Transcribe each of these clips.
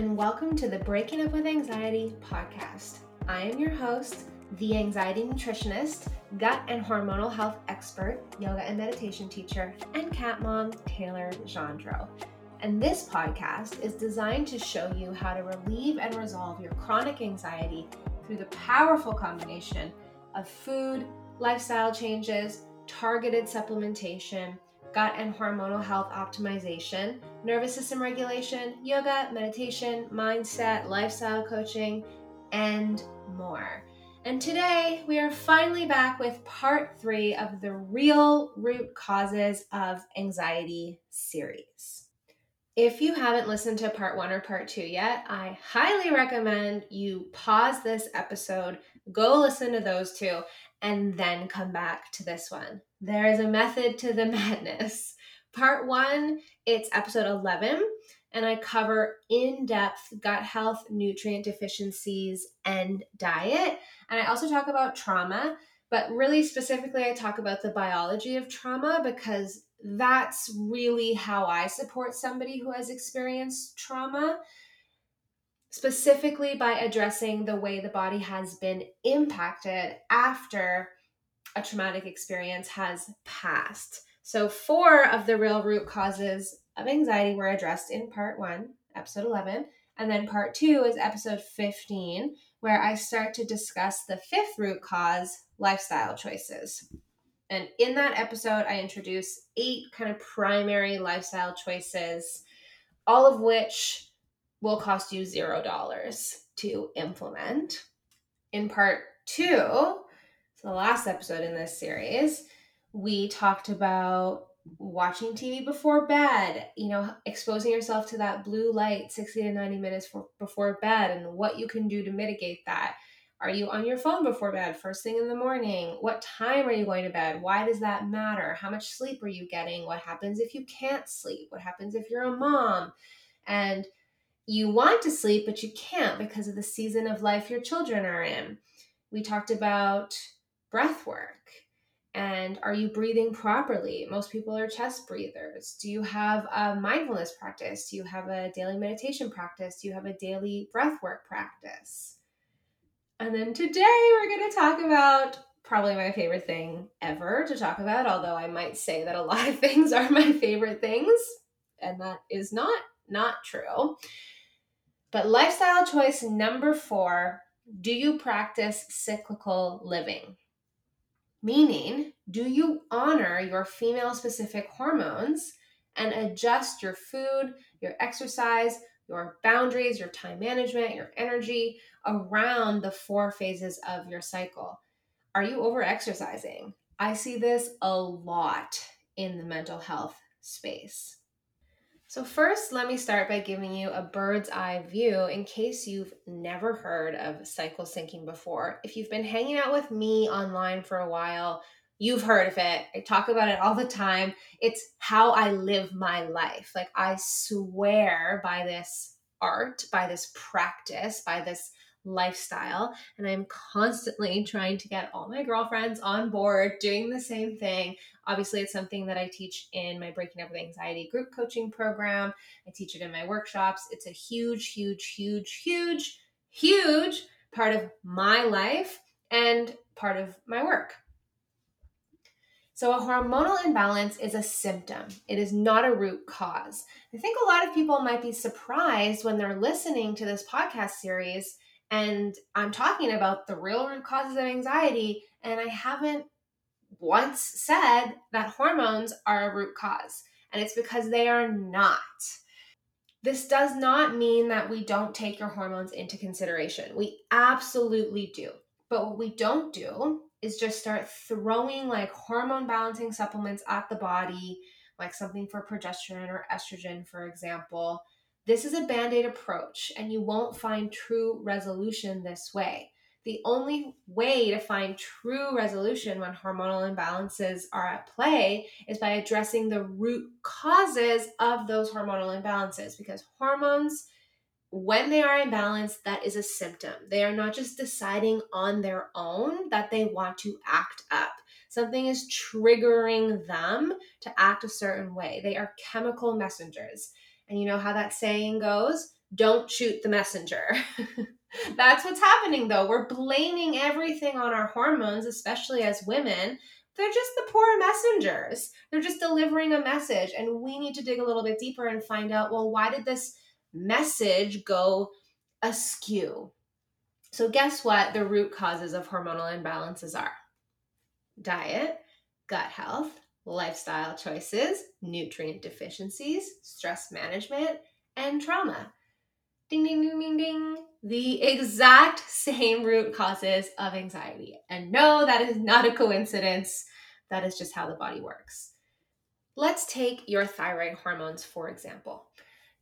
And welcome to the Breaking Up with Anxiety podcast. I am your host, the anxiety nutritionist, gut and hormonal health expert, yoga and meditation teacher, and cat mom, Taylor Gendreau. And this podcast is designed to show you how to relieve and resolve your chronic anxiety through the powerful combination of food, lifestyle changes, targeted supplementation, gut and hormonal health optimization, nervous system regulation, yoga, meditation, mindset, lifestyle coaching, and more. And today we are finally back with part three of the real root causes of anxiety series. If you haven't listened to part one or part two yet, I highly recommend you pause this episode, go listen to those two, and then come back to this one. There is a method to the madness. Part one, it's episode 11, and I cover in depth gut health, nutrient deficiencies, and diet. And I also talk about trauma, but really specifically, I talk about the biology of trauma because that's really how I support somebody who has experienced trauma specifically by addressing the way the body has been impacted after a traumatic experience has passed. So, four of the real root causes of anxiety were addressed in part one, episode 11. And then part two is episode 15, where I start to discuss the fifth root cause lifestyle choices. And in that episode, I introduce eight kind of primary lifestyle choices, all of which will cost you zero dollars to implement. In part two, the last episode in this series, we talked about watching TV before bed, you know, exposing yourself to that blue light 60 to 90 minutes for, before bed and what you can do to mitigate that. Are you on your phone before bed first thing in the morning? What time are you going to bed? Why does that matter? How much sleep are you getting? What happens if you can't sleep? What happens if you're a mom? And you want to sleep, but you can't because of the season of life your children are in. We talked about breath work. And are you breathing properly? Most people are chest breathers. Do you have a mindfulness practice? Do you have a daily meditation practice? Do you have a daily breath work practice? And then today we're going to talk about probably my favorite thing ever to talk about, although I might say that a lot of things are my favorite things, and that is not not true. But lifestyle choice number four do you practice cyclical living? Meaning, do you honor your female specific hormones and adjust your food, your exercise, your boundaries, your time management, your energy around the four phases of your cycle? Are you over exercising? I see this a lot in the mental health space. So, first, let me start by giving you a bird's eye view in case you've never heard of cycle syncing before. If you've been hanging out with me online for a while, you've heard of it. I talk about it all the time. It's how I live my life. Like, I swear by this art, by this practice, by this lifestyle. And I'm constantly trying to get all my girlfriends on board doing the same thing. Obviously, it's something that I teach in my Breaking Up with Anxiety group coaching program. I teach it in my workshops. It's a huge, huge, huge, huge, huge part of my life and part of my work. So, a hormonal imbalance is a symptom, it is not a root cause. I think a lot of people might be surprised when they're listening to this podcast series and I'm talking about the real root causes of anxiety, and I haven't once said that hormones are a root cause, and it's because they are not. This does not mean that we don't take your hormones into consideration. We absolutely do. But what we don't do is just start throwing like hormone balancing supplements at the body, like something for progesterone or estrogen, for example, this is a band aid approach, and you won't find true resolution this way. The only way to find true resolution when hormonal imbalances are at play is by addressing the root causes of those hormonal imbalances because hormones, when they are imbalanced, that is a symptom. They are not just deciding on their own that they want to act up. Something is triggering them to act a certain way. They are chemical messengers. And you know how that saying goes? Don't shoot the messenger. That's what's happening though. We're blaming everything on our hormones, especially as women. They're just the poor messengers. They're just delivering a message. And we need to dig a little bit deeper and find out well, why did this message go askew? So, guess what the root causes of hormonal imbalances are? Diet, gut health, lifestyle choices, nutrient deficiencies, stress management, and trauma. Ding, ding, ding, ding, ding. The exact same root causes of anxiety. And no, that is not a coincidence. That is just how the body works. Let's take your thyroid hormones, for example.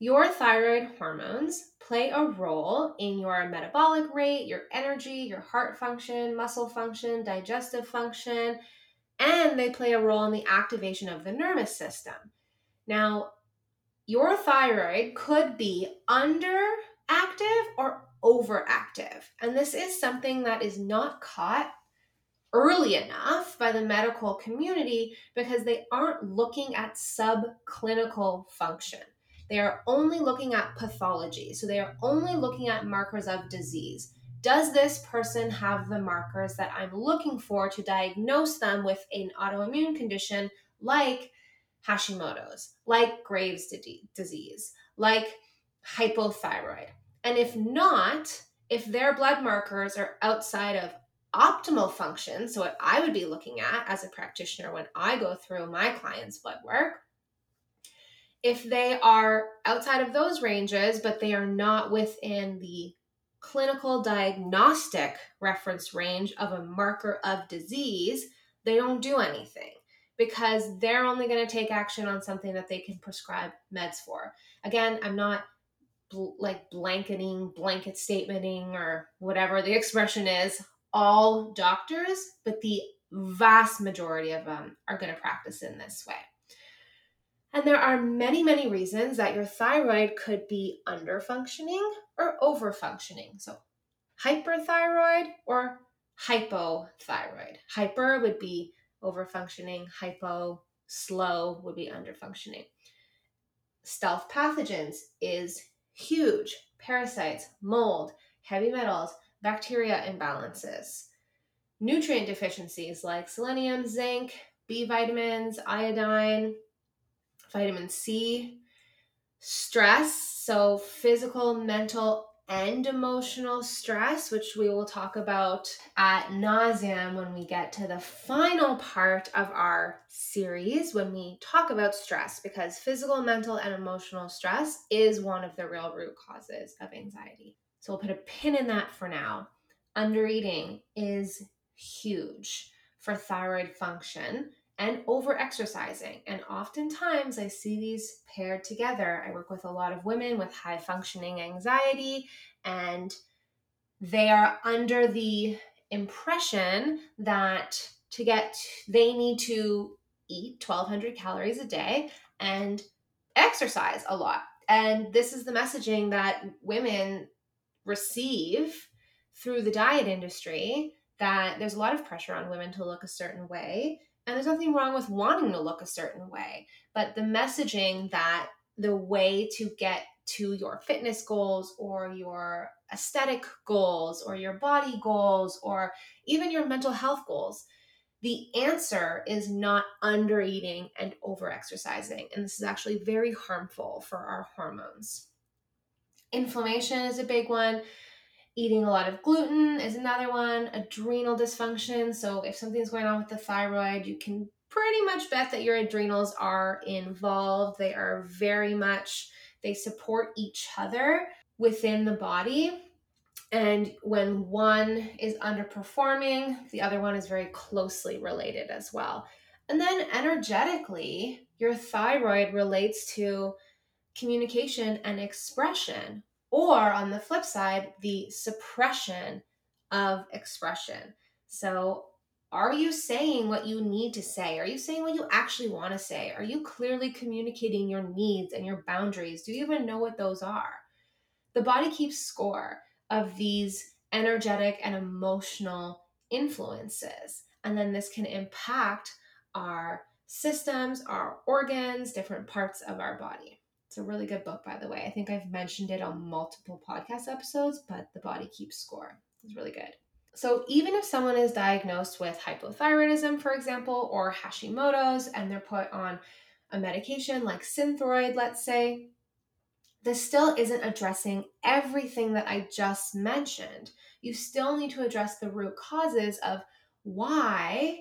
Your thyroid hormones play a role in your metabolic rate, your energy, your heart function, muscle function, digestive function, and they play a role in the activation of the nervous system. Now, your thyroid could be underactive or overactive. And this is something that is not caught early enough by the medical community because they aren't looking at subclinical function. They are only looking at pathology. So they are only looking at markers of disease. Does this person have the markers that I'm looking for to diagnose them with an autoimmune condition like Hashimoto's, like Graves' disease, like hypothyroid? And if not, if their blood markers are outside of optimal function, so what I would be looking at as a practitioner when I go through my client's blood work, if they are outside of those ranges, but they are not within the clinical diagnostic reference range of a marker of disease, they don't do anything because they're only going to take action on something that they can prescribe meds for. Again, I'm not bl- like blanketing, blanket statementing, or whatever the expression is, all doctors, but the vast majority of them are going to practice in this way. And there are many, many reasons that your thyroid could be under functioning or over functioning. So, hyperthyroid or hypothyroid. Hyper would be over functioning, hypo, slow would be under functioning. Stealth pathogens is huge. Parasites, mold, heavy metals, bacteria imbalances. Nutrient deficiencies like selenium, zinc, B vitamins, iodine, vitamin C, stress, so physical, mental, and emotional stress, which we will talk about at nauseum when we get to the final part of our series when we talk about stress, because physical, mental, and emotional stress is one of the real root causes of anxiety. So we'll put a pin in that for now. Undereating is huge for thyroid function and over exercising. And oftentimes I see these paired together. I work with a lot of women with high functioning anxiety, and they are under the impression that to get, they need to eat 1200 calories a day and exercise a lot. And this is the messaging that women receive through the diet industry that there's a lot of pressure on women to look a certain way and there's nothing wrong with wanting to look a certain way, but the messaging that the way to get to your fitness goals or your aesthetic goals or your body goals or even your mental health goals, the answer is not under eating and over exercising. And this is actually very harmful for our hormones. Inflammation is a big one. Eating a lot of gluten is another one. Adrenal dysfunction. So, if something's going on with the thyroid, you can pretty much bet that your adrenals are involved. They are very much, they support each other within the body. And when one is underperforming, the other one is very closely related as well. And then energetically, your thyroid relates to communication and expression, or on the flip side, the suppression of expression. So, are you saying what you need to say? Are you saying what you actually want to say? Are you clearly communicating your needs and your boundaries? Do you even know what those are? The body keeps score of these energetic and emotional influences. And then this can impact our systems, our organs, different parts of our body. It's a really good book, by the way. I think I've mentioned it on multiple podcast episodes, but The Body Keeps Score. It's really good. So, even if someone is diagnosed with hypothyroidism, for example, or Hashimoto's, and they're put on a medication like Synthroid, let's say, this still isn't addressing everything that I just mentioned. You still need to address the root causes of why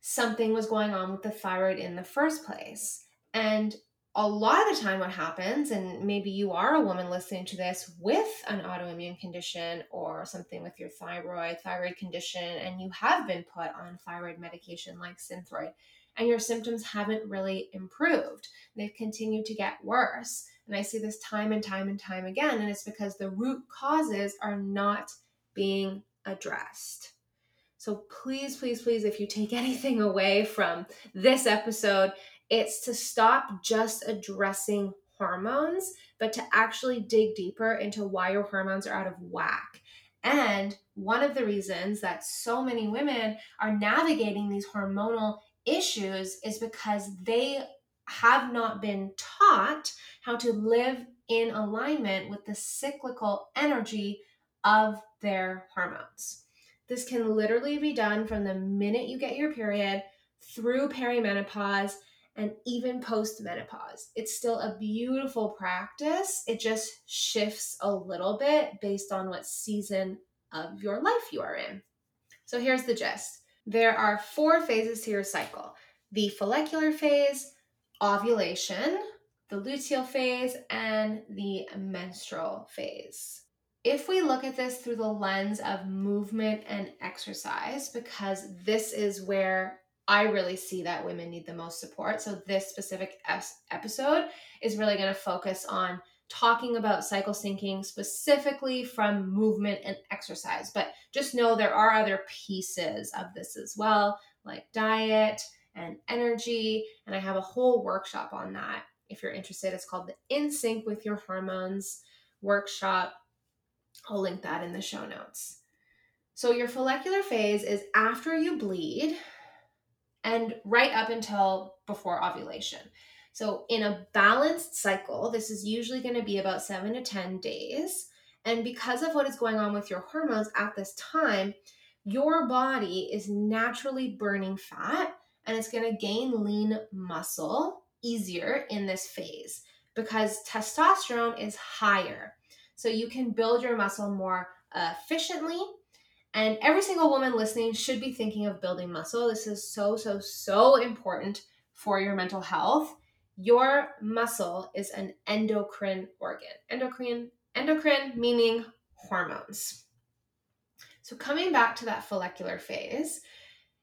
something was going on with the thyroid in the first place. And a lot of the time, what happens, and maybe you are a woman listening to this with an autoimmune condition or something with your thyroid, thyroid condition, and you have been put on thyroid medication like Synthroid, and your symptoms haven't really improved. They've continued to get worse. And I see this time and time and time again, and it's because the root causes are not being addressed. So please, please, please, if you take anything away from this episode, it's to stop just addressing hormones, but to actually dig deeper into why your hormones are out of whack. And one of the reasons that so many women are navigating these hormonal issues is because they have not been taught how to live in alignment with the cyclical energy of their hormones. This can literally be done from the minute you get your period through perimenopause and even post menopause. It's still a beautiful practice. It just shifts a little bit based on what season of your life you are in. So here's the gist there are four phases to your cycle the follicular phase, ovulation, the luteal phase, and the menstrual phase. If we look at this through the lens of movement and exercise, because this is where I really see that women need the most support. So, this specific episode is really going to focus on talking about cycle syncing specifically from movement and exercise. But just know there are other pieces of this as well, like diet and energy. And I have a whole workshop on that if you're interested. It's called the In Sync with Your Hormones workshop. I'll link that in the show notes. So, your follicular phase is after you bleed and right up until before ovulation. So, in a balanced cycle, this is usually going to be about seven to 10 days. And because of what is going on with your hormones at this time, your body is naturally burning fat and it's going to gain lean muscle easier in this phase because testosterone is higher. So, you can build your muscle more efficiently and every single woman listening should be thinking of building muscle. This is so, so, so important for your mental health. Your muscle is an endocrine organ. Endocrine, endocrine meaning hormones. So coming back to that follicular phase,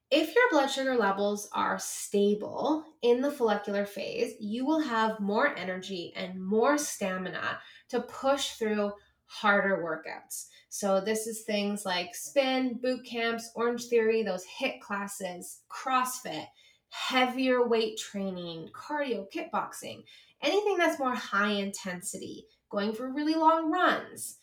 if your blood sugar levels are stable in the follicular phase, you will have more energy and more stamina to push through harder workouts. So this is things like spin, boot camps, Orange Theory, those HIIT classes, CrossFit, heavier weight training, cardio, kickboxing, anything that's more high intensity, going for really long runs.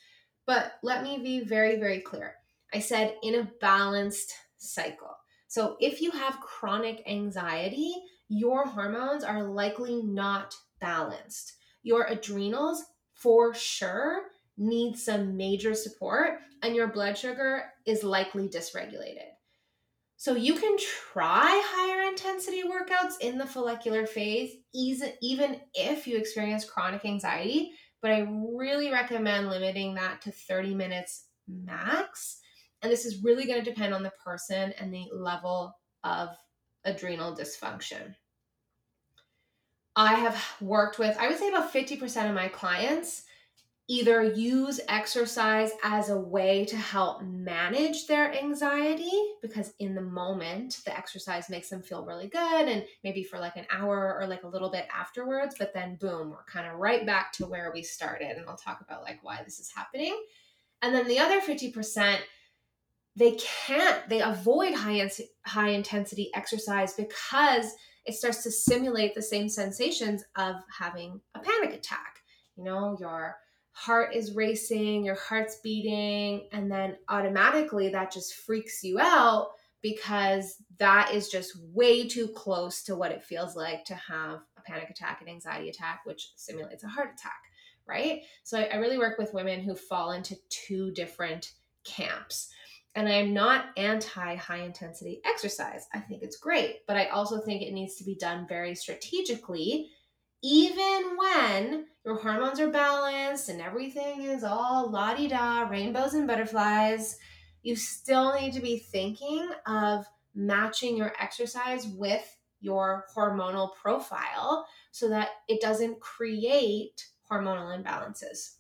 But let me be very, very clear. I said in a balanced cycle. So if you have chronic anxiety, your hormones are likely not balanced. Your adrenals, for sure, needs some major support and your blood sugar is likely dysregulated. So you can try higher intensity workouts in the follicular phase, even if you experience chronic anxiety, but I really recommend limiting that to 30 minutes max. And this is really going to depend on the person and the level of adrenal dysfunction. I have worked with, I would say about 50% of my clients either use exercise as a way to help manage their anxiety because in the moment the exercise makes them feel really good and maybe for like an hour or like a little bit afterwards but then boom we're kind of right back to where we started and I'll talk about like why this is happening. And then the other 50% they can't they avoid high high intensity exercise because it starts to simulate the same sensations of having a panic attack. You know your heart is racing, your heart's beating, and then automatically that just freaks you out because that is just way too close to what it feels like to have a panic attack and anxiety attack, which simulates a heart attack, right? So I, I really work with women who fall into two different camps. And I'm not anti high intensity exercise. I think it's great, but I also think it needs to be done very strategically, even when your hormones are balanced and everything is all la di da, rainbows and butterflies. You still need to be thinking of matching your exercise with your hormonal profile so that it doesn't create hormonal imbalances.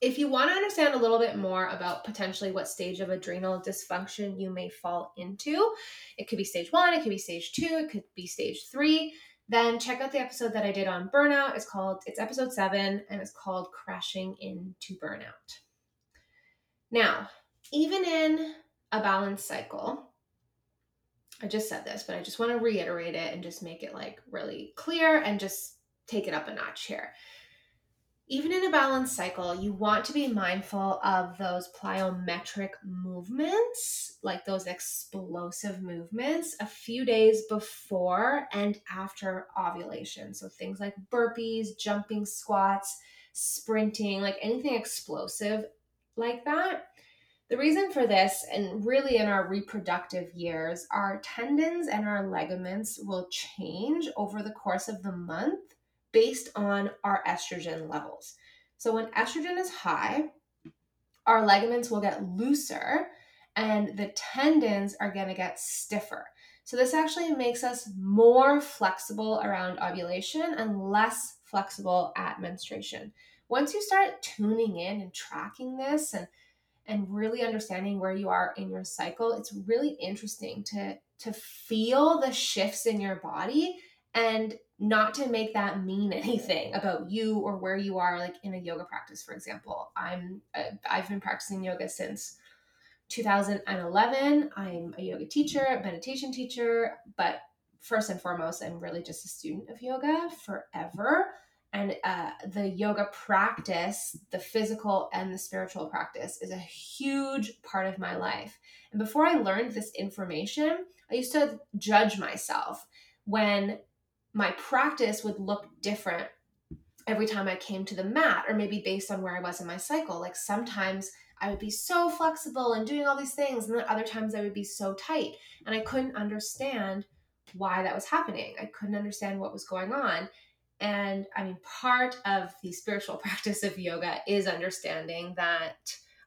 If you want to understand a little bit more about potentially what stage of adrenal dysfunction you may fall into, it could be stage one, it could be stage two, it could be stage three, then check out the episode that I did on burnout. It's called, it's episode seven, and it's called Crashing into Burnout. Now, even in a balanced cycle, I just said this, but I just want to reiterate it and just make it like really clear and just take it up a notch here even in a balanced cycle, you want to be mindful of those plyometric movements, like those explosive movements, a few days before and after ovulation. So things like burpees, jumping squats, sprinting, like anything explosive like that. The reason for this, and really in our reproductive years, our tendons and our ligaments will change over the course of the month based on our estrogen levels. So when estrogen is high, our ligaments will get looser and the tendons are going to get stiffer. So this actually makes us more flexible around ovulation and less flexible at menstruation. Once you start tuning in and tracking this and and really understanding where you are in your cycle, it's really interesting to to feel the shifts in your body and not to make that mean anything about you or where you are like in a yoga practice for example. I'm uh, i've been practicing yoga since 2011 i'm a yoga teacher meditation teacher but first and foremost i'm really just a student of yoga forever. And uh, the yoga practice the physical and the spiritual practice is a huge part of my life. And before i learned this information i used to judge myself when my practice would look different every time I came to the mat, or maybe based on where I was in my cycle. Like sometimes I would be so flexible and doing all these things, and then other times I would be so tight. And I couldn't understand why that was happening. I couldn't understand what was going on. And I mean, part of the spiritual practice of yoga is understanding that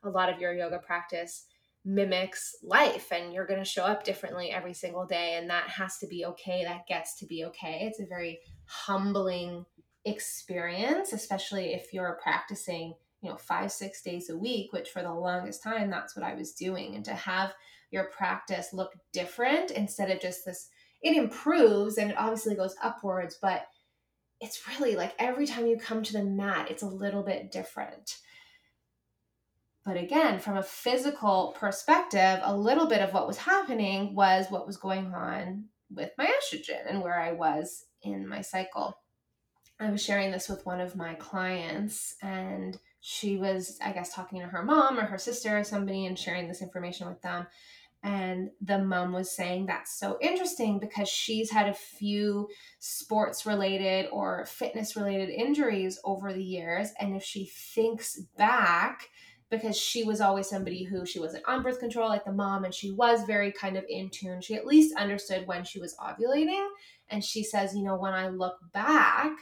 a lot of your yoga practice mimics life and you're going to show up differently every single day and that has to be okay that gets to be okay. It's a very humbling experience especially if you're practicing you know 5 6 days a week which for the longest time that's what I was doing. And to have your practice look different instead of just this it improves and it obviously goes upwards but it's really like every time you come to the mat it's a little bit different but again, from a physical perspective, a little bit of what was happening was what was going on with my estrogen and where I was in my cycle. I was sharing this with one of my clients, and she was, I guess, talking to her mom or her sister or somebody and sharing this information with them. And the mom was saying that's so interesting because she's had a few sports related or fitness related injuries over the years. And if she thinks back, because she was always somebody who she wasn't on birth control like the mom and she was very kind of in tune. She at least understood when she was ovulating and she says you know when i look back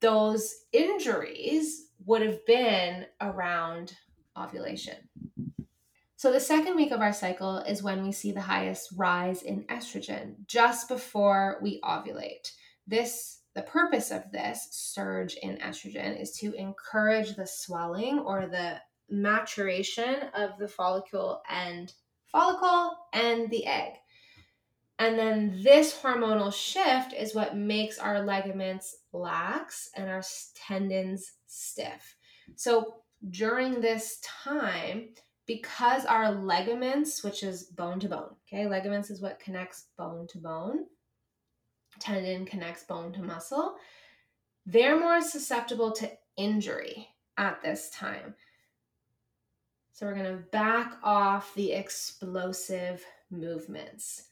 those injuries would have been around ovulation. So the second week of our cycle is when we see the highest rise in estrogen just before we ovulate. This the purpose of this surge in estrogen is to encourage the swelling or the maturation of the follicle and follicle and the egg. And then this hormonal shift is what makes our ligaments lax and our tendons stiff. So during this time, because our ligaments, which is bone to bone, okay, ligaments is what connects bone to bone, tendon connects bone to muscle, they're more susceptible to injury at this time. So we're going to back off the explosive movements.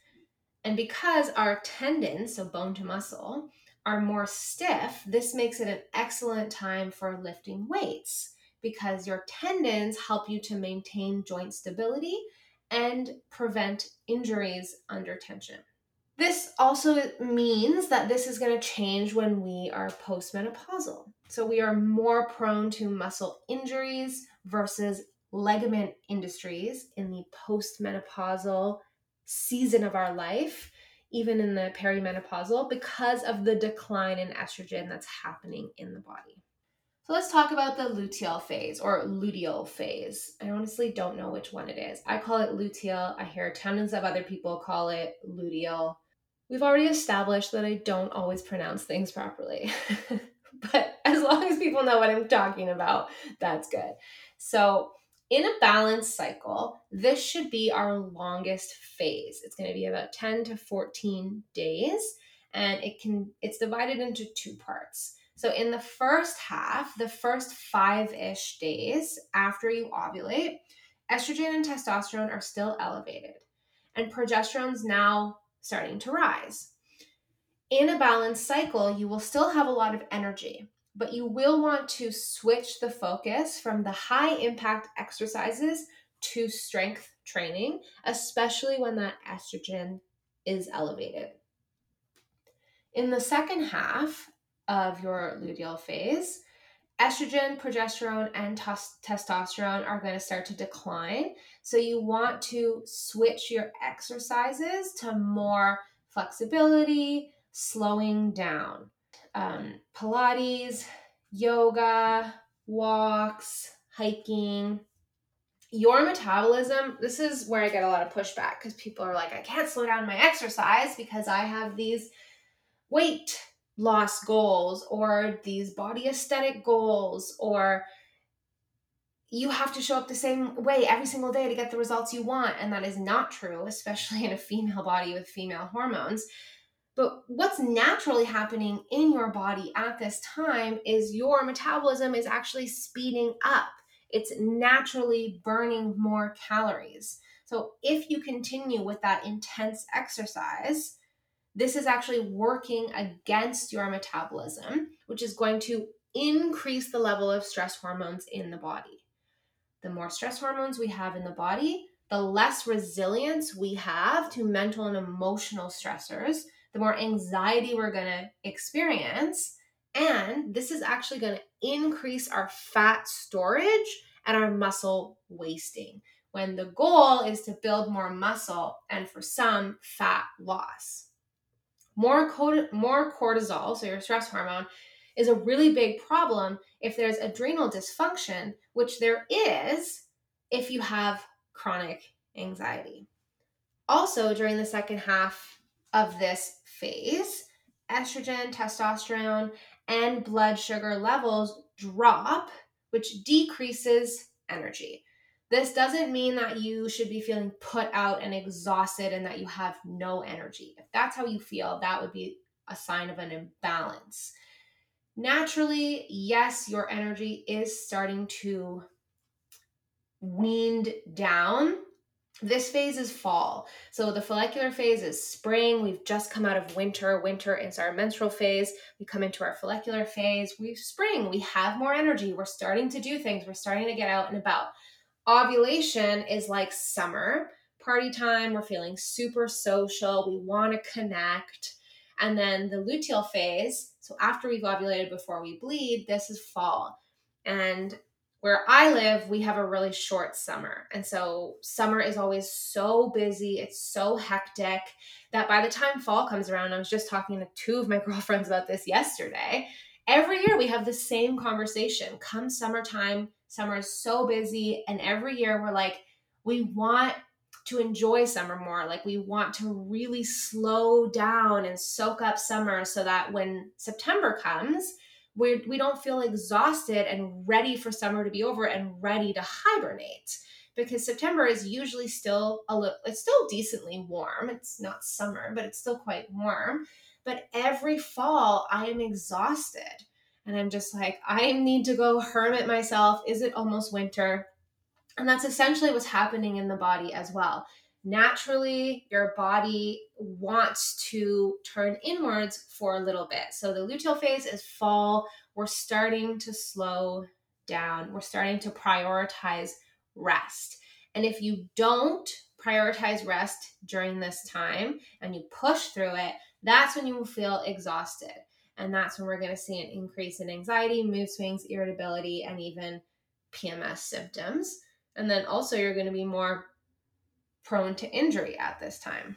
And because our tendons, so bone to muscle, are more stiff, this makes it an excellent time for lifting weights because your tendons help you to maintain joint stability and prevent injuries under tension. This also means that this is going to change when we are postmenopausal. So we are more prone to muscle injuries versus ligament industries in the postmenopausal season of our life, even in the perimenopausal, because of the decline in estrogen that's happening in the body. So let's talk about the luteal phase or luteal phase. I honestly don't know which one it is. I call it luteal. I hear tons of other people call it luteal. We've already established that I don't always pronounce things properly. but as long as people know what I'm talking about, that's good. So, in a balanced cycle, this should be our longest phase. It's going to be about 10 to 14 days and it can it's divided into two parts. So in the first half, the first 5ish days after you ovulate, estrogen and testosterone are still elevated and progesterone's now starting to rise. In a balanced cycle, you will still have a lot of energy but you will want to switch the focus from the high impact exercises to strength training, especially when that estrogen is elevated. In the second half of your luteal phase, estrogen, progesterone, and testosterone are going to start to decline. So you want to switch your exercises to more flexibility, slowing down um, Pilates, yoga, walks, hiking. Your metabolism, this is where I get a lot of pushback because people are like, I can't slow down my exercise because I have these weight loss goals or these body aesthetic goals or you have to show up the same way every single day to get the results you want and that is not true especially in a female body with female hormones but what's naturally happening in your body at this time is your metabolism is actually speeding up. It's naturally burning more calories. So if you continue with that intense exercise, this is actually working against your metabolism, which is going to increase the level of stress hormones in the body. The more stress hormones we have in the body, the less resilience we have to mental and emotional stressors, the more anxiety we're going to experience. And this is actually going to increase our fat storage and our muscle wasting when the goal is to build more muscle and for some fat loss. More, more cortisol, so your stress hormone, is a really big problem if there's adrenal dysfunction, which there is if you have chronic anxiety. Also, during the second half of this phase, estrogen, testosterone, and blood sugar levels drop, which decreases energy. This doesn't mean that you should be feeling put out and exhausted and that you have no energy. If that's how you feel, that would be a sign of an imbalance. Naturally, yes, your energy is starting to weaned down this phase is fall. So the follicular phase is spring. We've just come out of winter. Winter is our menstrual phase. We come into our follicular phase. We spring. We have more energy. We're starting to do things. We're starting to get out and about. Ovulation is like summer, party time. We're feeling super social. We want to connect. And then the luteal phase, so after we've ovulated before we bleed, this is fall. And where I live, we have a really short summer. And so summer is always so busy, it's so hectic that by the time fall comes around, I was just talking to two of my girlfriends about this yesterday. Every year we have the same conversation. Come summertime, summer is so busy. And every year we're like, we want to enjoy summer more. Like we want to really slow down and soak up summer so that when September comes, we we don't feel exhausted and ready for summer to be over and ready to hibernate because September is usually still a little it's still decently warm. It's not summer, but it's still quite warm. But every fall I am exhausted and I'm just like I need to go hermit myself. Is it almost winter? And that's essentially what's happening in the body as well. Naturally your body wants to turn inwards for a little bit. So the luteal phase is fall. We're starting to slow down. We're starting to prioritize rest. And if you don't prioritize rest during this time and you push through it, that's when you will feel exhausted. And that's when we're going to see an increase in anxiety, mood swings, irritability, and even PMS symptoms. And then also, you're going to be more prone to injury at this time.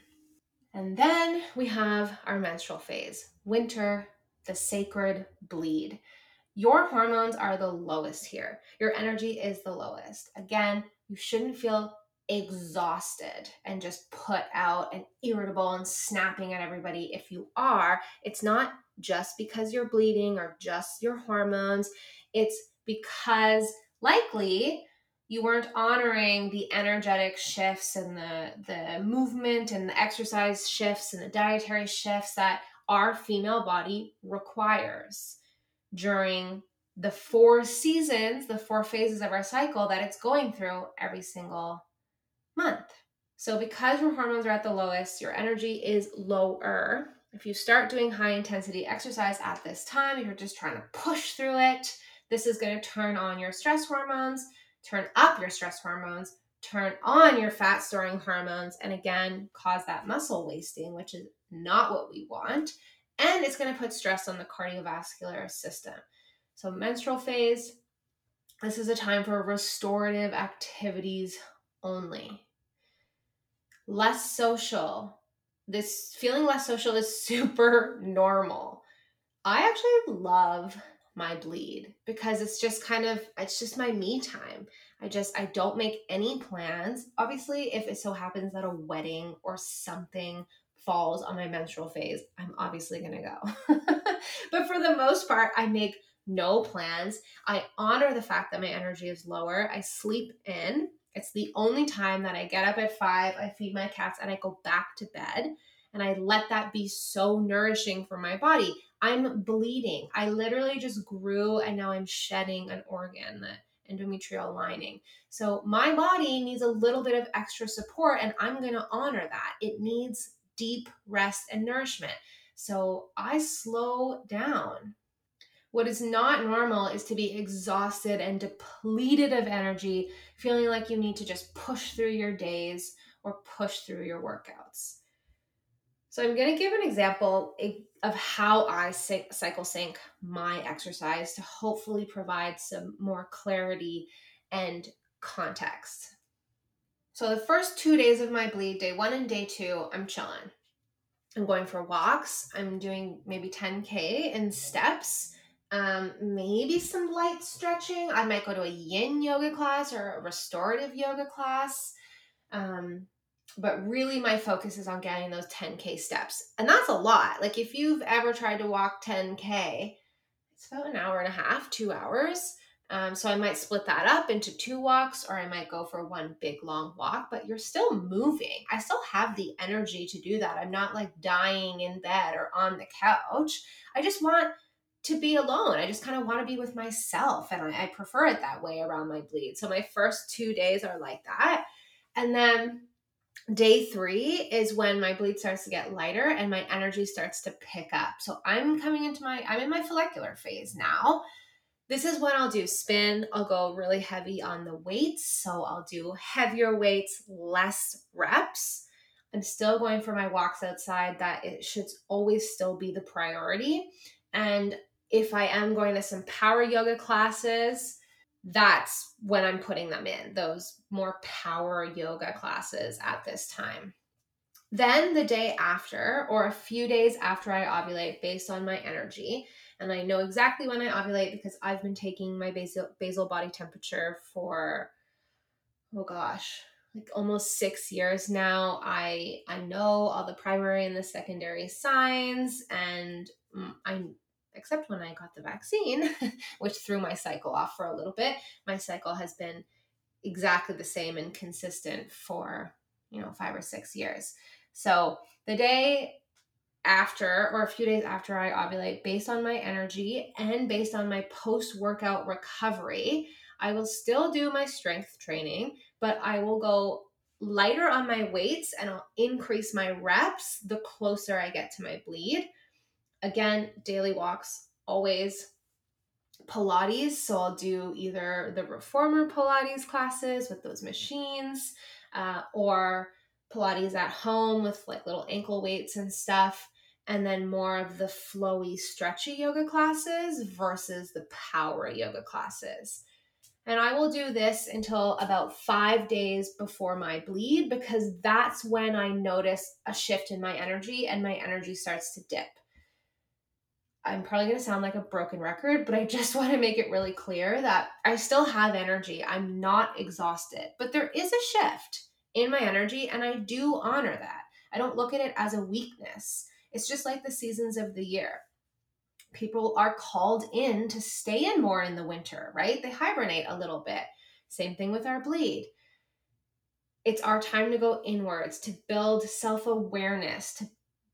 And then we have our menstrual phase, winter, the sacred bleed. Your hormones are the lowest here. Your energy is the lowest. Again, you shouldn't feel exhausted and just put out and irritable and snapping at everybody. If you are, it's not just because you're bleeding or just your hormones, it's because likely you weren't honoring the energetic shifts and the the movement and the exercise shifts and the dietary shifts that our female body requires during the four seasons, the four phases of our cycle that it's going through every single month. So, because your hormones are at the lowest, your energy is lower. If you start doing high intensity exercise at this time, you're just trying to push through it, this is going to turn on your stress hormones, turn up your stress hormones, turn on your fat storing hormones, and again, cause that muscle wasting, which is not what we want. And it's going to put stress on the cardiovascular system. So, menstrual phase, this is a time for restorative activities only. Less social. This feeling less social is super normal. I actually love my bleed because it's just kind of it's just my me time. I just I don't make any plans. Obviously, if it so happens that a wedding or something falls on my menstrual phase, I'm obviously going to go. but for the most part, I make no plans. I honor the fact that my energy is lower. I sleep in. It's the only time that I get up at 5, I feed my cats and I go back to bed and I let that be so nourishing for my body. I'm bleeding. I literally just grew and now I'm shedding an organ, the endometrial lining. So my body needs a little bit of extra support and I'm going to honor that. It needs deep rest and nourishment. So I slow down. What is not normal is to be exhausted and depleted of energy, feeling like you need to just push through your days or push through your workouts. So I'm going to give an example of how I cycle sync my exercise to hopefully provide some more clarity and context. So the first two days of my bleed, day one and day two, I'm chilling. I'm going for walks. I'm doing maybe 10K in steps, um, maybe some light stretching. I might go to a yin yoga class or a restorative yoga class. Um, but really my focus is on getting those 10k steps and that's a lot. Like if you've ever tried to walk 10k it's about an hour and a half two hours. Um, so i might split that up into two walks or i might go for one big long walk but you're still moving. I still have the energy to do that. I'm not like dying in bed or on the couch. I just want to be alone. I just kind of want to be with myself and I, I prefer it that way around my bleed. So my first two days are like that. And then day three is when my bleed starts to get lighter and my energy starts to pick up. So I'm coming into my, I'm in my follicular phase now. This is when I'll do spin. I'll go really heavy on the weights. So I'll do heavier weights, less reps. I'm still going for my walks outside. That it should always still be the priority. And if I am going to some power yoga classes, that's when I'm putting them in, those more power yoga classes at this time. Then the day after, or a few days after I ovulate, based on my energy, and I know exactly when I ovulate because I've been taking my basal, basal body temperature for, oh gosh, like almost six years now. I I know all the primary and the secondary signs, and mm, I except when I got the vaccine, which threw my cycle off for a little bit. My cycle has been exactly the same and consistent for, you know, five or six years. So the day after or a few days after I ovulate, based on my energy and based on my post workout recovery, I will still do my strength training, but I will go lighter on my weights and I'll increase my reps the closer I get to my bleed. Again, daily walks always Pilates. So I'll do either the reformer Pilates classes with those machines uh, or Pilates at home with like little ankle weights and stuff. And then more of the flowy, stretchy yoga classes versus the power yoga classes. And I will do this until about five days before my bleed because that's when I notice a shift in my energy and my energy starts to dip. I'm probably going to sound like a broken record, but I just want to make it really clear that I still have energy. I'm not exhausted, but there is a shift in my energy, and I do honor that. I don't look at it as a weakness. It's just like the seasons of the year people are called in to stay in more in the winter, right? They hibernate a little bit. Same thing with our bleed. It's our time to go inwards, to build self awareness, to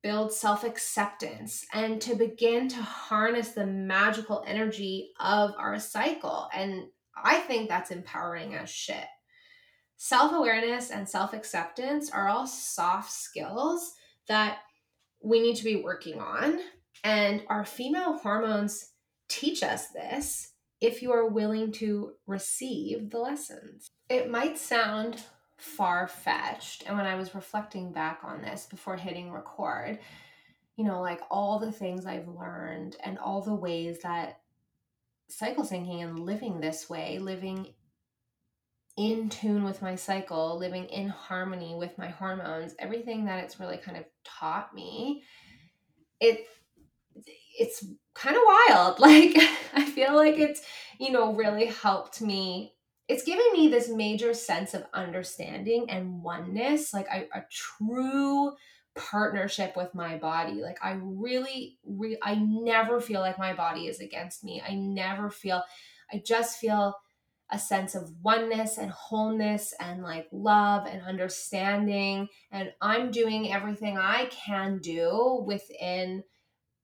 build self acceptance, and to begin to harness the magical energy of our cycle. And I think that's empowering as shit. Self awareness and self acceptance are all soft skills that we need to be working on and our female hormones teach us this if you are willing to receive the lessons. It might sound far fetched. And when I was reflecting back on this before hitting record, you know, like all the things I've learned and all the ways that cycle syncing and living this way, living in tune with my cycle, living in harmony with my hormones, everything that it's really kind of taught me, it it's kind of wild. Like I feel like it's, you know, really helped me. It's giving me this major sense of understanding and oneness, like a, a true partnership with my body. Like I really, re- I never feel like my body is against me. I never feel, I just feel a sense of oneness and wholeness and like love and understanding. And I'm doing everything I can do within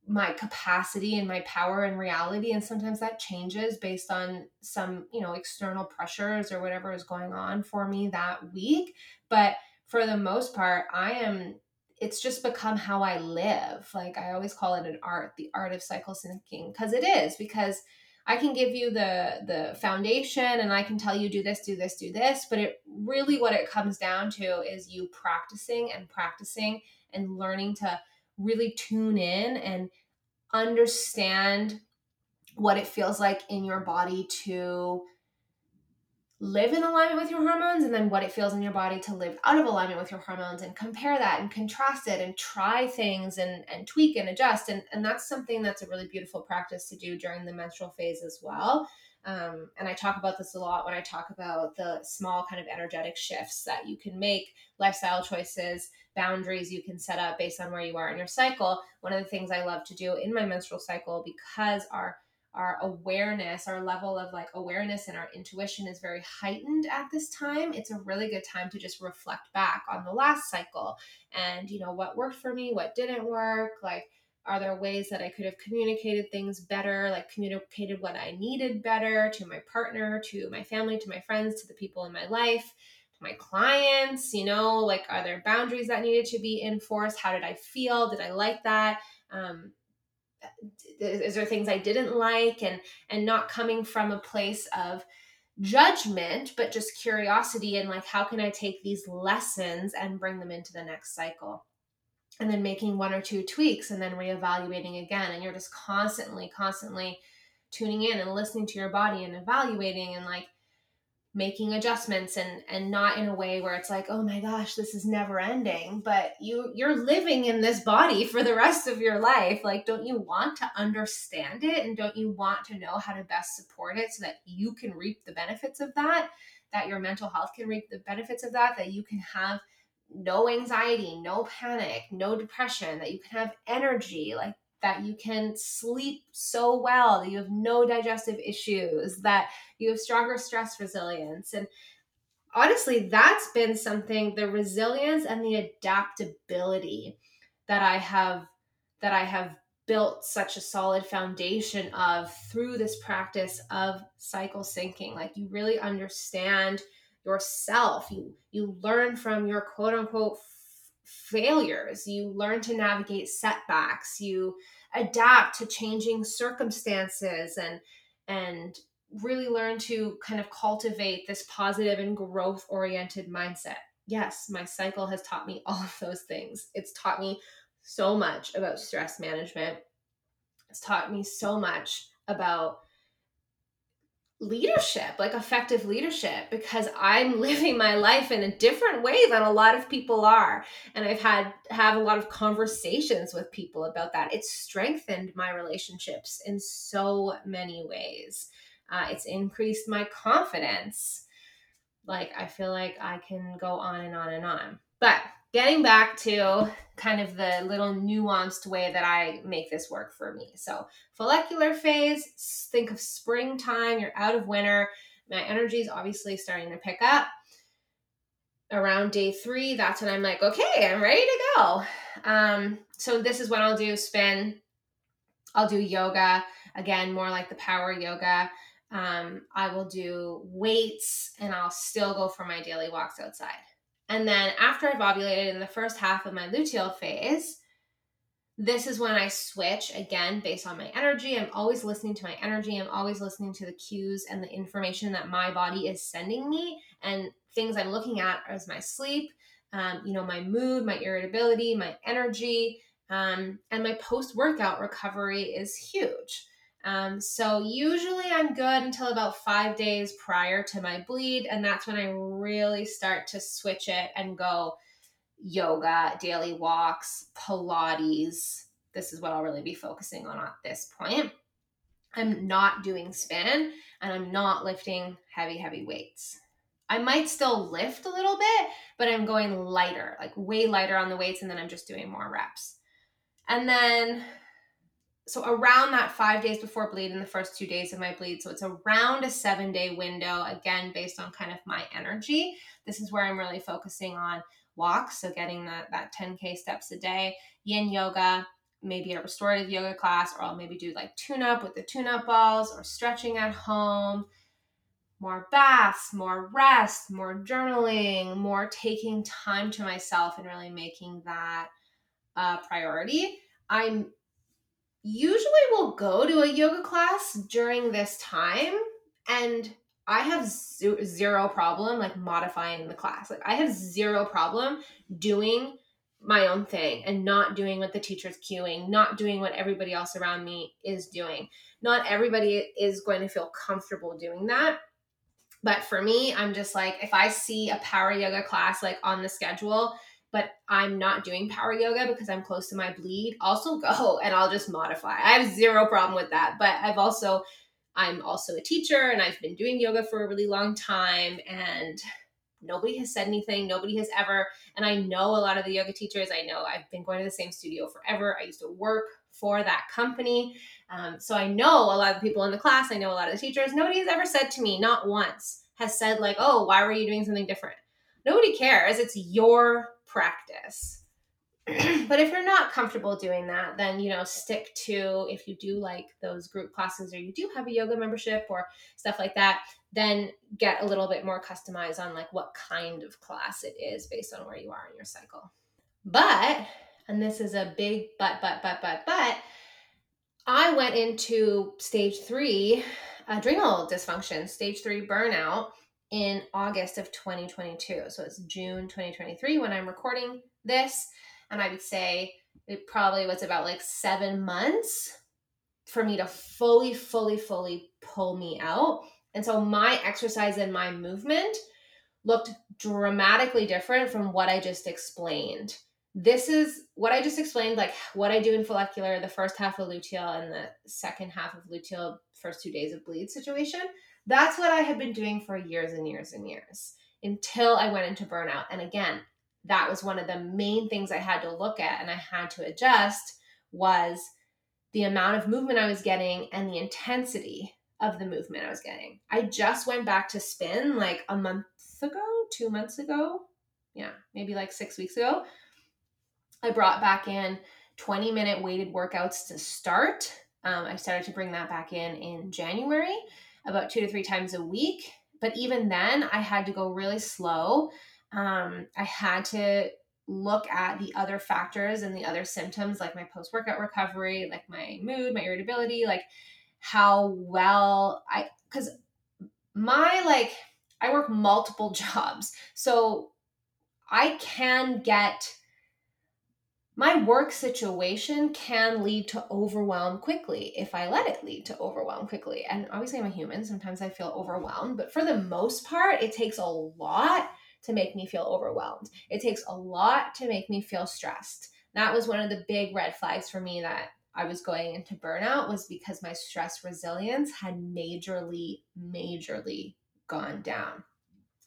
my capacity and my power and reality and sometimes that changes based on some you know external pressures or whatever is going on for me that week. But for the most part i am it's just become how i live. Like i always call it an art the art of cycle syncing because it is because i can give you the the foundation and i can tell you do this do this do this. But it really what it comes down to is you practicing and practicing and learning to really tune in and understand what it feels like in your body to live in alignment with your hormones and then what it feels in your body to live out of alignment with your hormones and compare that and contrast it and try things and, and tweak and adjust. And, and that's something that's a really beautiful practice to do during the menstrual phase as well. Um, and I talk about this a lot when I talk about the small kind of energetic shifts that you can make, lifestyle choices, boundaries you can set up based on where you are in your cycle. One of the things I love to do in my menstrual cycle because our our awareness, our level of like awareness and our intuition is very heightened at this time. It's a really good time to just reflect back on the last cycle and, you know, what worked for me, what didn't work, like are there ways that I could have communicated things better, like communicated what I needed better to my partner, to my family, to my friends, to the people in my life, my clients? You know, like are there boundaries that needed to be enforced? How did I feel? Did I like that? Um, is there things I didn't like and and not coming from a place of judgment but just curiosity and like how can I take these lessons and bring them into the next cycle and then making one or two tweaks and then reevaluating again and you're just constantly constantly tuning in and listening to your body and evaluating and like making adjustments and and not in a way where it's like oh my gosh this is never ending but you you're living in this body for the rest of your life. Like don't you want to understand it? And don't you want to know how to best support it so that you can reap the benefits of that? That your mental health can reap the benefits of that? That you can have no anxiety, no panic, no depression, that you can have energy, like that you can sleep so well, that you have no digestive issues, that you have stronger stress resilience. And honestly, that's been something the resilience and the adaptability that I have that I have built such a solid foundation of through this practice of cycle syncing. Like you really understand yourself. You you learn from your quote unquote failures. You learn to navigate setbacks. You adapt to changing circumstances and and really learn to kind of cultivate this positive and growth oriented mindset. Yes, my cycle has taught me all of those things. It's taught me so much about stress management. It's taught me so much about leadership, like effective leadership, because I'm living my life in a different way than a lot of people are. And I've had have a lot of conversations with people about that. It's strengthened my relationships in so many ways. Uh, it's increased my confidence. Like I feel like I can go on and on and on. But getting back to kind of the little nuanced way that I make this work for me. So, follicular phase, think of springtime, you're out of winter. My energy is obviously starting to pick up. Around day three, that's when I'm like, okay, I'm ready to go. Um, so, this is when I'll do spin. I'll do yoga, again, more like the power yoga. Um, I will do weights and I'll still go for my daily walks outside. And then after I've ovulated in the first half of my luteal phase, this is when I switch again based on my energy. I'm always listening to my energy. I'm always listening to the cues and the information that my body is sending me. And things I'm looking at is my sleep, um, you know, my mood, my irritability, my energy, um, and my post workout recovery is huge. Um, so usually I'm good until about five days prior to my bleed, and that's when I really start to switch it and go yoga, daily walks, Pilates. This is what I'll really be focusing on at this point. I'm not doing spin and I'm not lifting heavy, heavy weights. I might still lift a little bit, but I'm going lighter, like way lighter on the weights, and then I'm just doing more reps. And then so around that five days before bleed in the first two days of my bleed so it's around a seven day window again based on kind of my energy. This is where i'm really focusing on walks so getting that, that 10k steps a day yin yoga maybe a restorative yoga class or i'll maybe do like tune up with the tune up balls or stretching at home. More baths more rest more journaling more taking time to myself and really making that a priority. I'm usually will go to a yoga class during this time and I have zero problem like modifying the class. Like I have zero problem doing my own thing and not doing what the teacher's cueing, not doing what everybody else around me is doing. Not everybody is going to feel comfortable doing that. But for me, I'm just like if I see a power yoga class like on the schedule but I'm not doing power yoga because I'm close to my bleed, also go and I'll just modify. I have zero problem with that. But I've also, I'm also a teacher and I've been doing yoga for a really long time and nobody has said anything. Nobody has ever, and I know a lot of the yoga teachers. I know I've been going to the same studio forever. I used to work for that company. Um, so I know a lot of people in the class. I know a lot of the teachers. Nobody has ever said to me, not once, has said, like, oh, why were you doing something different? Nobody cares. It's your practice. but if you're not comfortable doing that, then you know, stick to if you do like those group classes or you do have a yoga membership or stuff like that, then get a little bit more customized on like what kind of class it is based on where you are in your cycle. But, and this is a big but, but, but, but, but, I went into stage three adrenal dysfunction, stage three burnout in August of 2022. So it's June 2023 when I'm recording this. And I would say it probably was about like seven months for me to fully, fully, fully pull me out. And so my exercise and my movement looked dramatically different from what I just explained. This is what I just explained, like what I do in follicular, the first half of luteal and the second half of luteal, first two days of bleed situation that's what I had been doing for years and years and years until I went into burnout. And again, that was one of the main things I had to look at and I had to adjust was the amount of movement I was getting and the intensity of the movement I was getting. I just went back to spin like a month ago, 2 months ago. Yeah, maybe like 6 weeks ago. I brought back in 20 minute weighted workouts to start. Um, I started to bring that back in in January about two to three times a week. but even then, I had to go really slow. Um, I had to look at the other factors and the other symptoms, like my post workout recovery, like my mood, my irritability, like how well I, because my like, I work multiple jobs. So I can get my work situation can lead to overwhelm quickly if I let it lead to overwhelm quickly. And obviously, I'm a human. Sometimes I feel overwhelmed, but for the most part, it takes a lot to make me feel overwhelmed. It takes a lot to make me feel stressed. That was one of the big red flags for me that I was going into burnout was because my stress resilience had majorly, majorly gone down.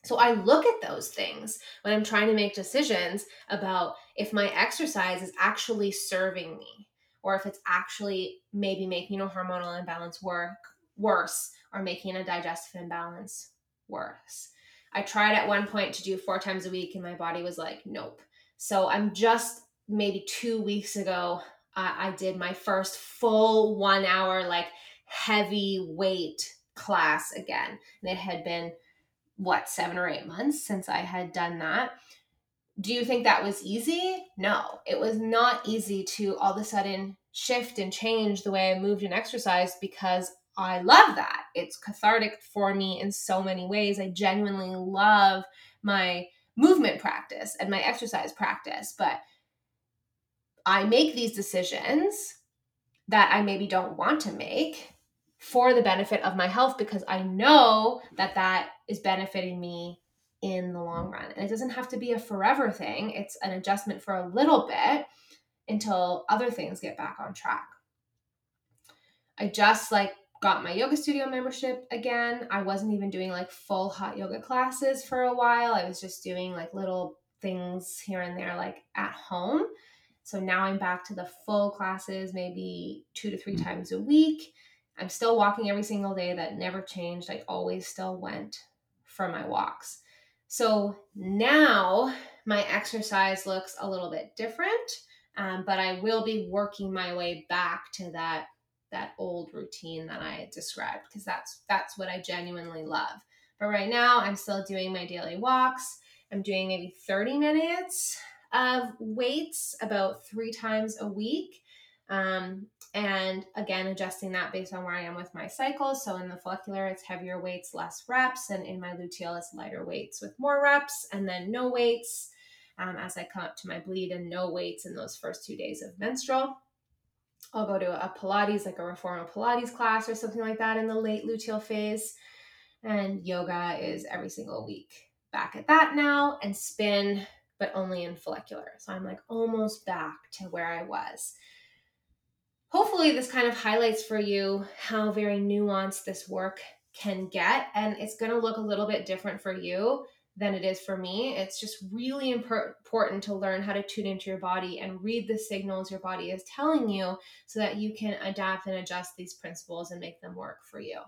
So I look at those things when I'm trying to make decisions about if my exercise is actually serving me or if it's actually maybe making a hormonal imbalance work worse or making a digestive imbalance worse. I tried at one point to do four times a week and my body was like, nope. So I'm just maybe two weeks ago, I did my first full one hour, like heavy weight class again. And it had been what, seven or eight months since I had done that. Do you think that was easy? No, it was not easy to all of a sudden shift and change the way I moved and exercised because I love that. It's cathartic for me in so many ways. I genuinely love my movement practice and my exercise practice, but I make these decisions that I maybe don't want to make for the benefit of my health because I know that that is benefiting me in the long run. And it doesn't have to be a forever thing, it's an adjustment for a little bit until other things get back on track. I just like got my yoga studio membership again. I wasn't even doing like full hot yoga classes for a while. I was just doing like little things here and there, like at home. So now I'm back to the full classes, maybe two to three times a week. I'm still walking every single day. That never changed. I always still went for my walks. So now my exercise looks a little bit different, um, but I will be working my way back to that that old routine that I described because that's that's what I genuinely love. But right now I'm still doing my daily walks. I'm doing maybe 30 minutes of weights about three times a week. Um, and again, adjusting that based on where I am with my cycles. So in the follicular, it's heavier weights, less reps. And in my luteal, it's lighter weights with more reps and then no weights um, as I come up to my bleed and no weights in those first two days of menstrual. I'll go to a Pilates, like a reformer Pilates class or something like that in the late luteal phase. And yoga is every single week. Back at that now and spin, but only in follicular. So I'm like almost back to where I was hopefully this kind of highlights for you how very nuanced this work can get and it's going to look a little bit different for you than it is for me. It's just really important to learn how to tune into your body and read the signals your body is telling you so that you can adapt and adjust these principles and make them work for you.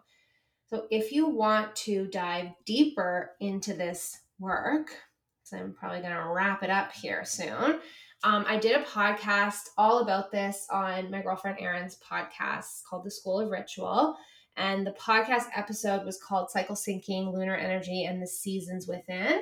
So if you want to dive deeper into this work so i'm probably going to wrap it up here soon um, I did a podcast all about this on my girlfriend Erin's podcast called The School of Ritual. And the podcast episode was called Cycle Syncing, Lunar Energy, and the Seasons Within.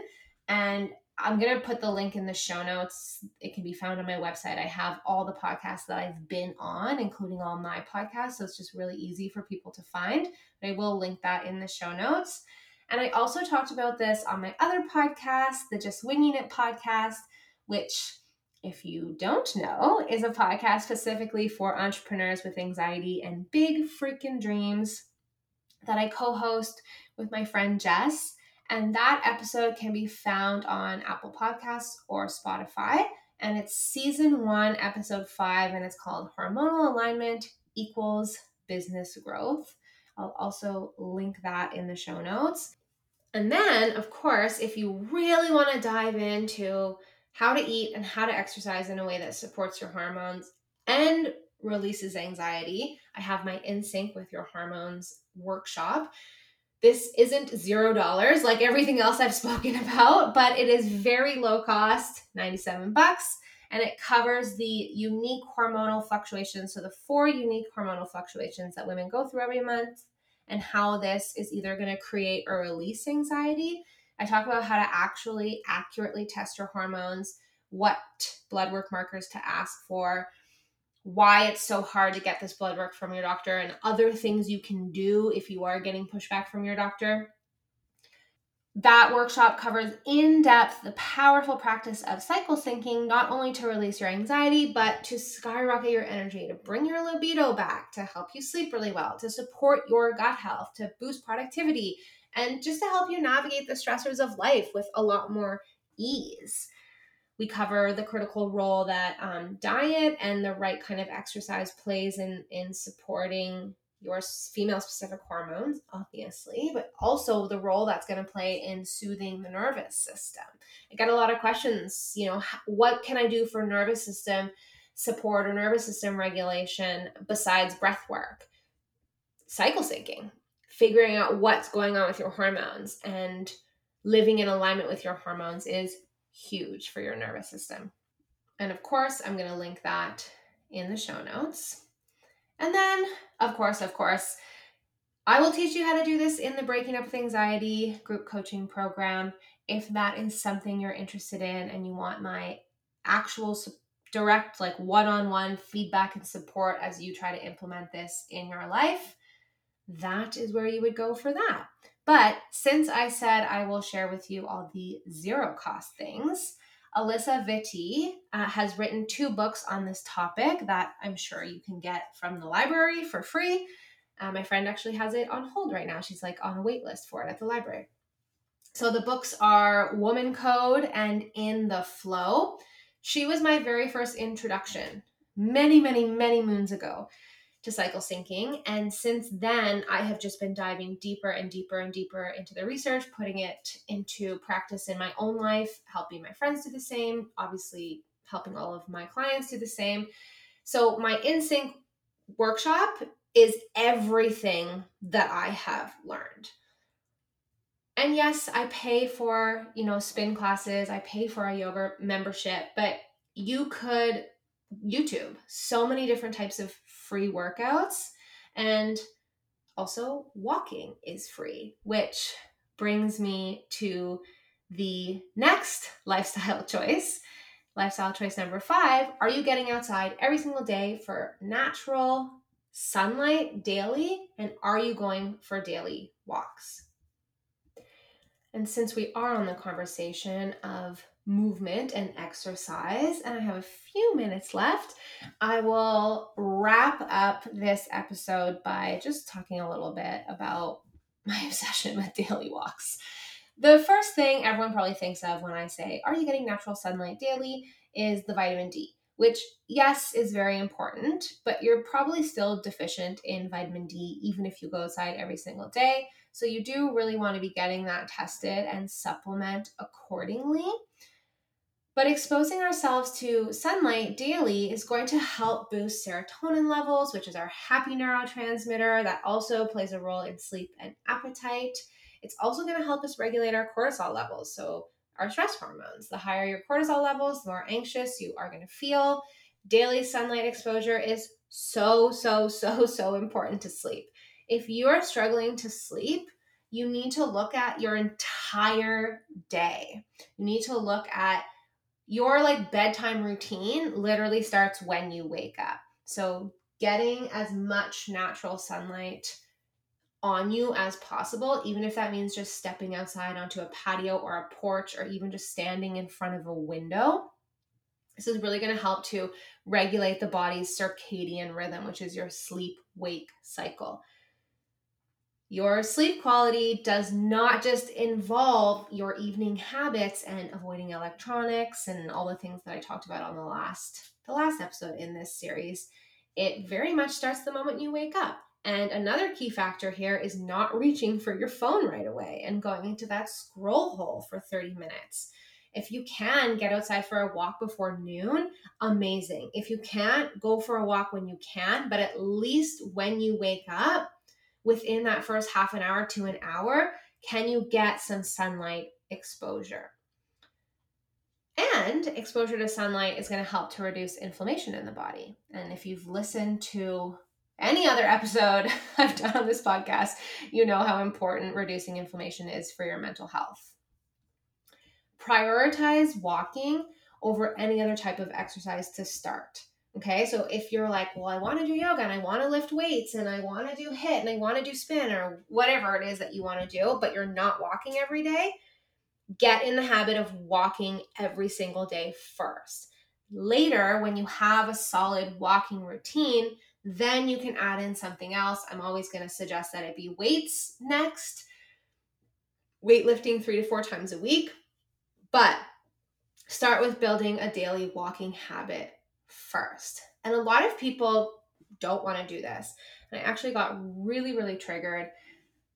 And I'm going to put the link in the show notes. It can be found on my website. I have all the podcasts that I've been on, including all my podcasts. So it's just really easy for people to find. But I will link that in the show notes. And I also talked about this on my other podcast, the Just Winging It podcast, which if you don't know, is a podcast specifically for entrepreneurs with anxiety and big freaking dreams that I co host with my friend Jess. And that episode can be found on Apple Podcasts or Spotify. And it's season one, episode five, and it's called Hormonal Alignment Equals Business Growth. I'll also link that in the show notes. And then, of course, if you really want to dive into how to eat and how to exercise in a way that supports your hormones and releases anxiety. I have my In Sync with Your Hormones workshop. This isn't zero dollars like everything else I've spoken about, but it is very low cost, 97 bucks, and it covers the unique hormonal fluctuations. So, the four unique hormonal fluctuations that women go through every month and how this is either going to create or release anxiety. I talk about how to actually accurately test your hormones, what blood work markers to ask for, why it's so hard to get this blood work from your doctor, and other things you can do if you are getting pushback from your doctor. That workshop covers in depth the powerful practice of cycle syncing, not only to release your anxiety, but to skyrocket your energy, to bring your libido back, to help you sleep really well, to support your gut health, to boost productivity, and just to help you navigate the stressors of life with a lot more ease. We cover the critical role that um, diet and the right kind of exercise plays in, in supporting your female specific hormones, obviously, but also the role that's going to play in soothing the nervous system. I get a lot of questions, you know, what can I do for nervous system support or nervous system regulation besides breath work? Cycle syncing, figuring out what's going on with your hormones and living in alignment with your hormones is huge for your nervous system. And of course, I'm going to link that in the show notes. And then, of course, of course, I will teach you how to do this in the Breaking Up with Anxiety group coaching program. If that is something you're interested in and you want my actual direct, like one on one feedback and support as you try to implement this in your life, that is where you would go for that. But since I said I will share with you all the zero cost things, Alisa Vitti uh, has written two books on this topic that I'm sure you can get from the library for free. Uh, my friend actually has it on hold right now. She's like on a wait list for it at the library. So the books are Woman Code and In the Flow. She was my very first introduction many, many, many moons ago to cycle syncing. And since then, I have just been diving deeper and deeper and deeper into the research, putting it into practice in my own life, helping my friends do the same, obviously, helping all of my clients do the same. So, my InSync workshop is everything that I have learned. And yes, I pay for, you know, spin classes, I pay for a yoga membership, but you could YouTube, so many different types of free workouts. And also, walking is free, which brings me to the next lifestyle choice. Lifestyle choice number five Are you getting outside every single day for natural sunlight daily? And are you going for daily walks? And since we are on the conversation of movement and exercise, and I have a few minutes left, I will wrap up this episode by just talking a little bit about my obsession with daily walks. The first thing everyone probably thinks of when I say, Are you getting natural sunlight daily? is the vitamin D, which, yes, is very important, but you're probably still deficient in vitamin D even if you go outside every single day. So you do really want to be getting that tested and supplement accordingly. But exposing ourselves to sunlight daily is going to help boost serotonin levels, which is our happy neurotransmitter that also plays a role in sleep and appetite. It's also going to help us regulate our cortisol levels, so our stress hormones. The higher your cortisol levels, the more anxious you are going to feel. Daily sunlight exposure is so, so, so, so important to sleep. If you are struggling to sleep, you need to look at your entire day. You need to look at your like bedtime routine literally starts when you wake up. So getting as much natural sunlight on you as possible, even if that means just stepping outside onto a patio or a porch or even just standing in front of a window. This is really going to help to regulate the body's circadian rhythm, which is your sleep wake cycle. Your sleep quality does not just involve your evening habits and avoiding electronics and all the things that I talked about on the last the last episode in this series. It very much starts the moment you wake up. And another key factor here is not reaching for your phone right away and going into that scroll hole for 30 minutes. If you can get outside for a walk before noon, amazing. If you can't, go for a walk when you can, but at least when you wake up, within that first half an hour to an hour, can you get some sunlight exposure? And exposure to sunlight is going to help to reduce inflammation in the body. And if you've listened to any other episode I've done on this podcast, you know how important reducing inflammation is for your mental health. Prioritize walking over any other type of exercise to start. Okay, so if you're like, well, I want to do yoga and I want to lift weights and I want to do HIIT and I want to do spin or whatever it is that you want to do, but you're not walking every day, get in the habit of walking every single day first. Later, when you have a solid walking routine, then you can add in something else. I'm always going to suggest that it be weights next, weightlifting three to four times a week. But start with building a daily walking habit first. And a lot of people don't want to do this. And I actually got really, really triggered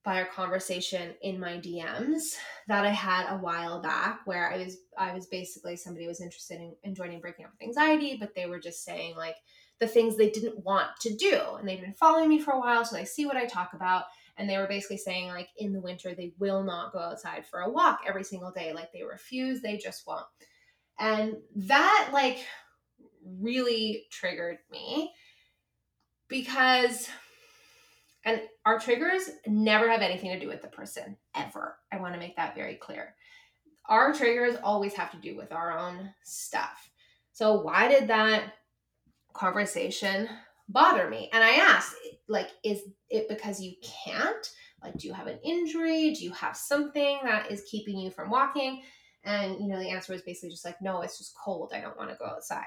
by a conversation in my DMs that I had a while back where I was I was basically somebody was interested in, in joining breaking up with anxiety, but they were just saying like the things they didn't want to do. And they've been following me for a while, so they see what I talk about. And they were basically saying like in the winter they will not go outside for a walk every single day. Like they refuse, they just won't. And that like really triggered me because and our triggers never have anything to do with the person ever. I want to make that very clear. Our triggers always have to do with our own stuff. So why did that conversation bother me? And I asked like is it because you can't? Like do you have an injury? Do you have something that is keeping you from walking? And you know the answer was basically just like no, it's just cold. I don't want to go outside.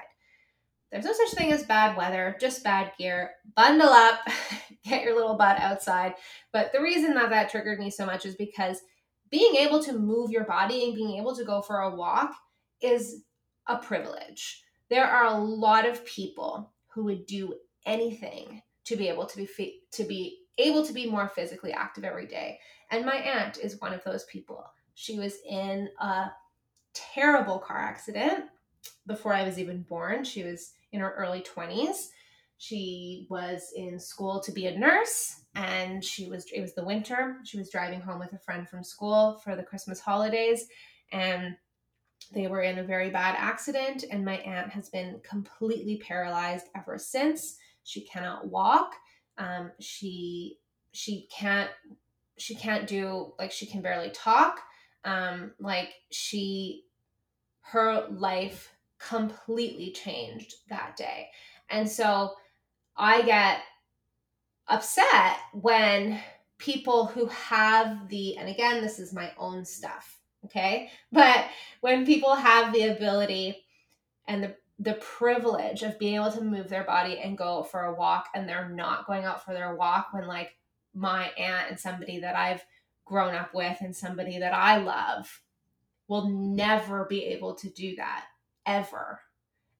There's no such thing as bad weather, just bad gear. Bundle up, get your little butt outside. But the reason that that triggered me so much is because being able to move your body and being able to go for a walk is a privilege. There are a lot of people who would do anything to be able to be to be able to be more physically active every day. And my aunt is one of those people. She was in a terrible car accident before I was even born. She was in her early 20s. She was in school to be a nurse and she was it was the winter. She was driving home with a friend from school for the Christmas holidays and they were in a very bad accident and my aunt has been completely paralyzed ever since. She cannot walk. Um, she she can't she can't do like she can barely talk. Um, like she her life completely changed that day. And so I get upset when people who have the, and again, this is my own stuff, okay? But when people have the ability and the the privilege of being able to move their body and go for a walk and they're not going out for their walk when like my aunt and somebody that I've grown up with and somebody that I love will never be able to do that ever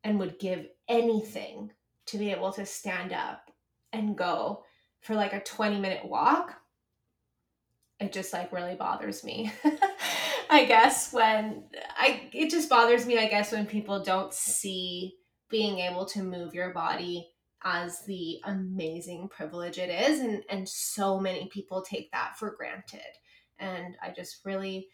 and would give anything to be able to stand up and go for like a 20 minute walk it just like really bothers me. I guess when i it just bothers me i guess when people don't see being able to move your body as the amazing privilege it is and and so many people take that for granted. And i just really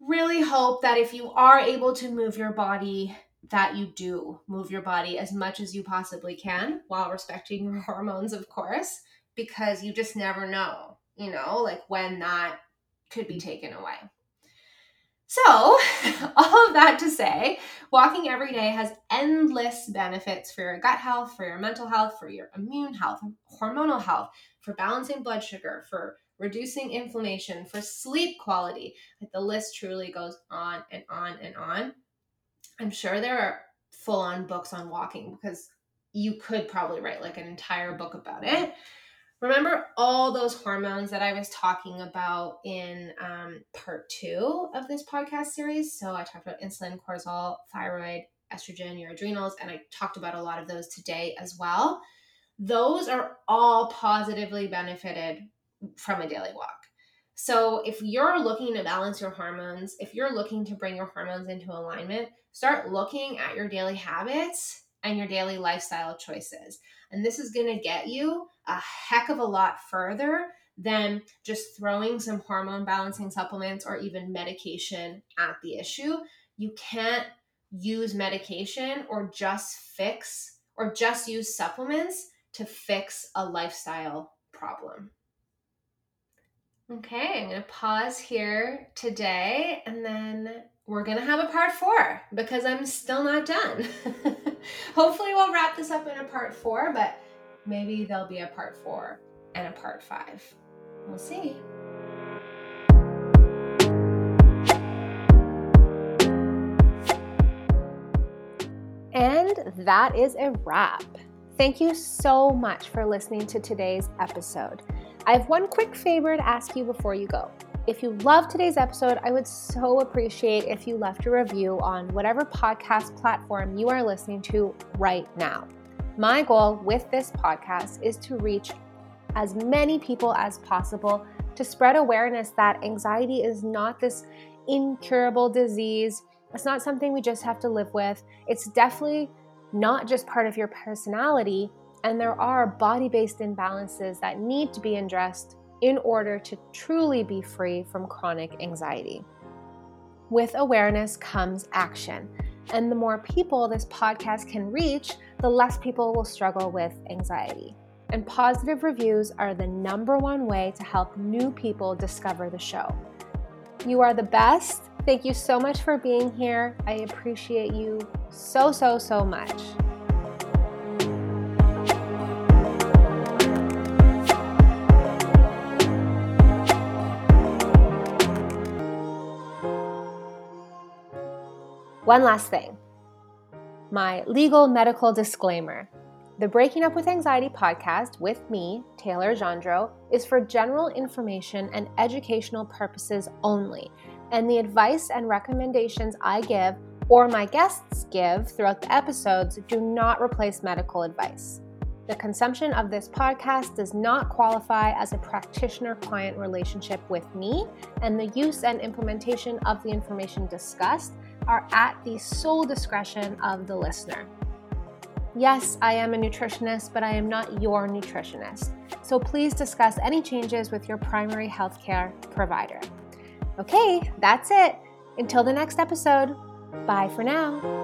really hope that if you are able to move your body, that you do move your body as much as you possibly can while respecting your hormones, of course, because you just never know, you know, like when that could be taken away. So, all of that to say, walking every day has endless benefits for your gut health, for your mental health, for your immune health, hormonal health, for balancing blood sugar, for reducing inflammation, for sleep quality. Like the list truly goes on and on and on. I'm sure there are full on books on walking because you could probably write like an entire book about it. Remember all those hormones that I was talking about in um, part two of this podcast series? So I talked about insulin, cortisol, thyroid, estrogen, your adrenals, and I talked about a lot of those today as well. Those are all positively benefited from a daily walk. So, if you're looking to balance your hormones, if you're looking to bring your hormones into alignment, start looking at your daily habits and your daily lifestyle choices. And this is going to get you a heck of a lot further than just throwing some hormone balancing supplements or even medication at the issue. You can't use medication or just fix or just use supplements to fix a lifestyle problem. Okay, I'm going to pause here today and then we're going to have a part four because I'm still not done. Hopefully, we'll wrap this up in a part four, but maybe there'll be a part four and a part five. We'll see. And that is a wrap. Thank you so much for listening to today's episode. I have one quick favor to ask you before you go. If you love today's episode, I would so appreciate if you left a review on whatever podcast platform you are listening to right now. My goal with this podcast is to reach as many people as possible to spread awareness that anxiety is not this incurable disease. It's not something we just have to live with. It's definitely not just part of your personality, and there are body based imbalances that need to be addressed in order to truly be free from chronic anxiety. With awareness comes action. And the more people this podcast can reach, the less people will struggle with anxiety. And positive reviews are the number one way to help new people discover the show. You are the best. Thank you so much for being here. I appreciate you so, so, so much. One last thing my legal medical disclaimer. The Breaking Up with Anxiety podcast with me, Taylor Gendreau, is for general information and educational purposes only, and the advice and recommendations I give or my guests give throughout the episodes do not replace medical advice. The consumption of this podcast does not qualify as a practitioner client relationship with me, and the use and implementation of the information discussed are at the sole discretion of the listener. Yes, I am a nutritionist, but I am not your nutritionist. So please discuss any changes with your primary healthcare provider. Okay, that's it. Until the next episode, bye for now.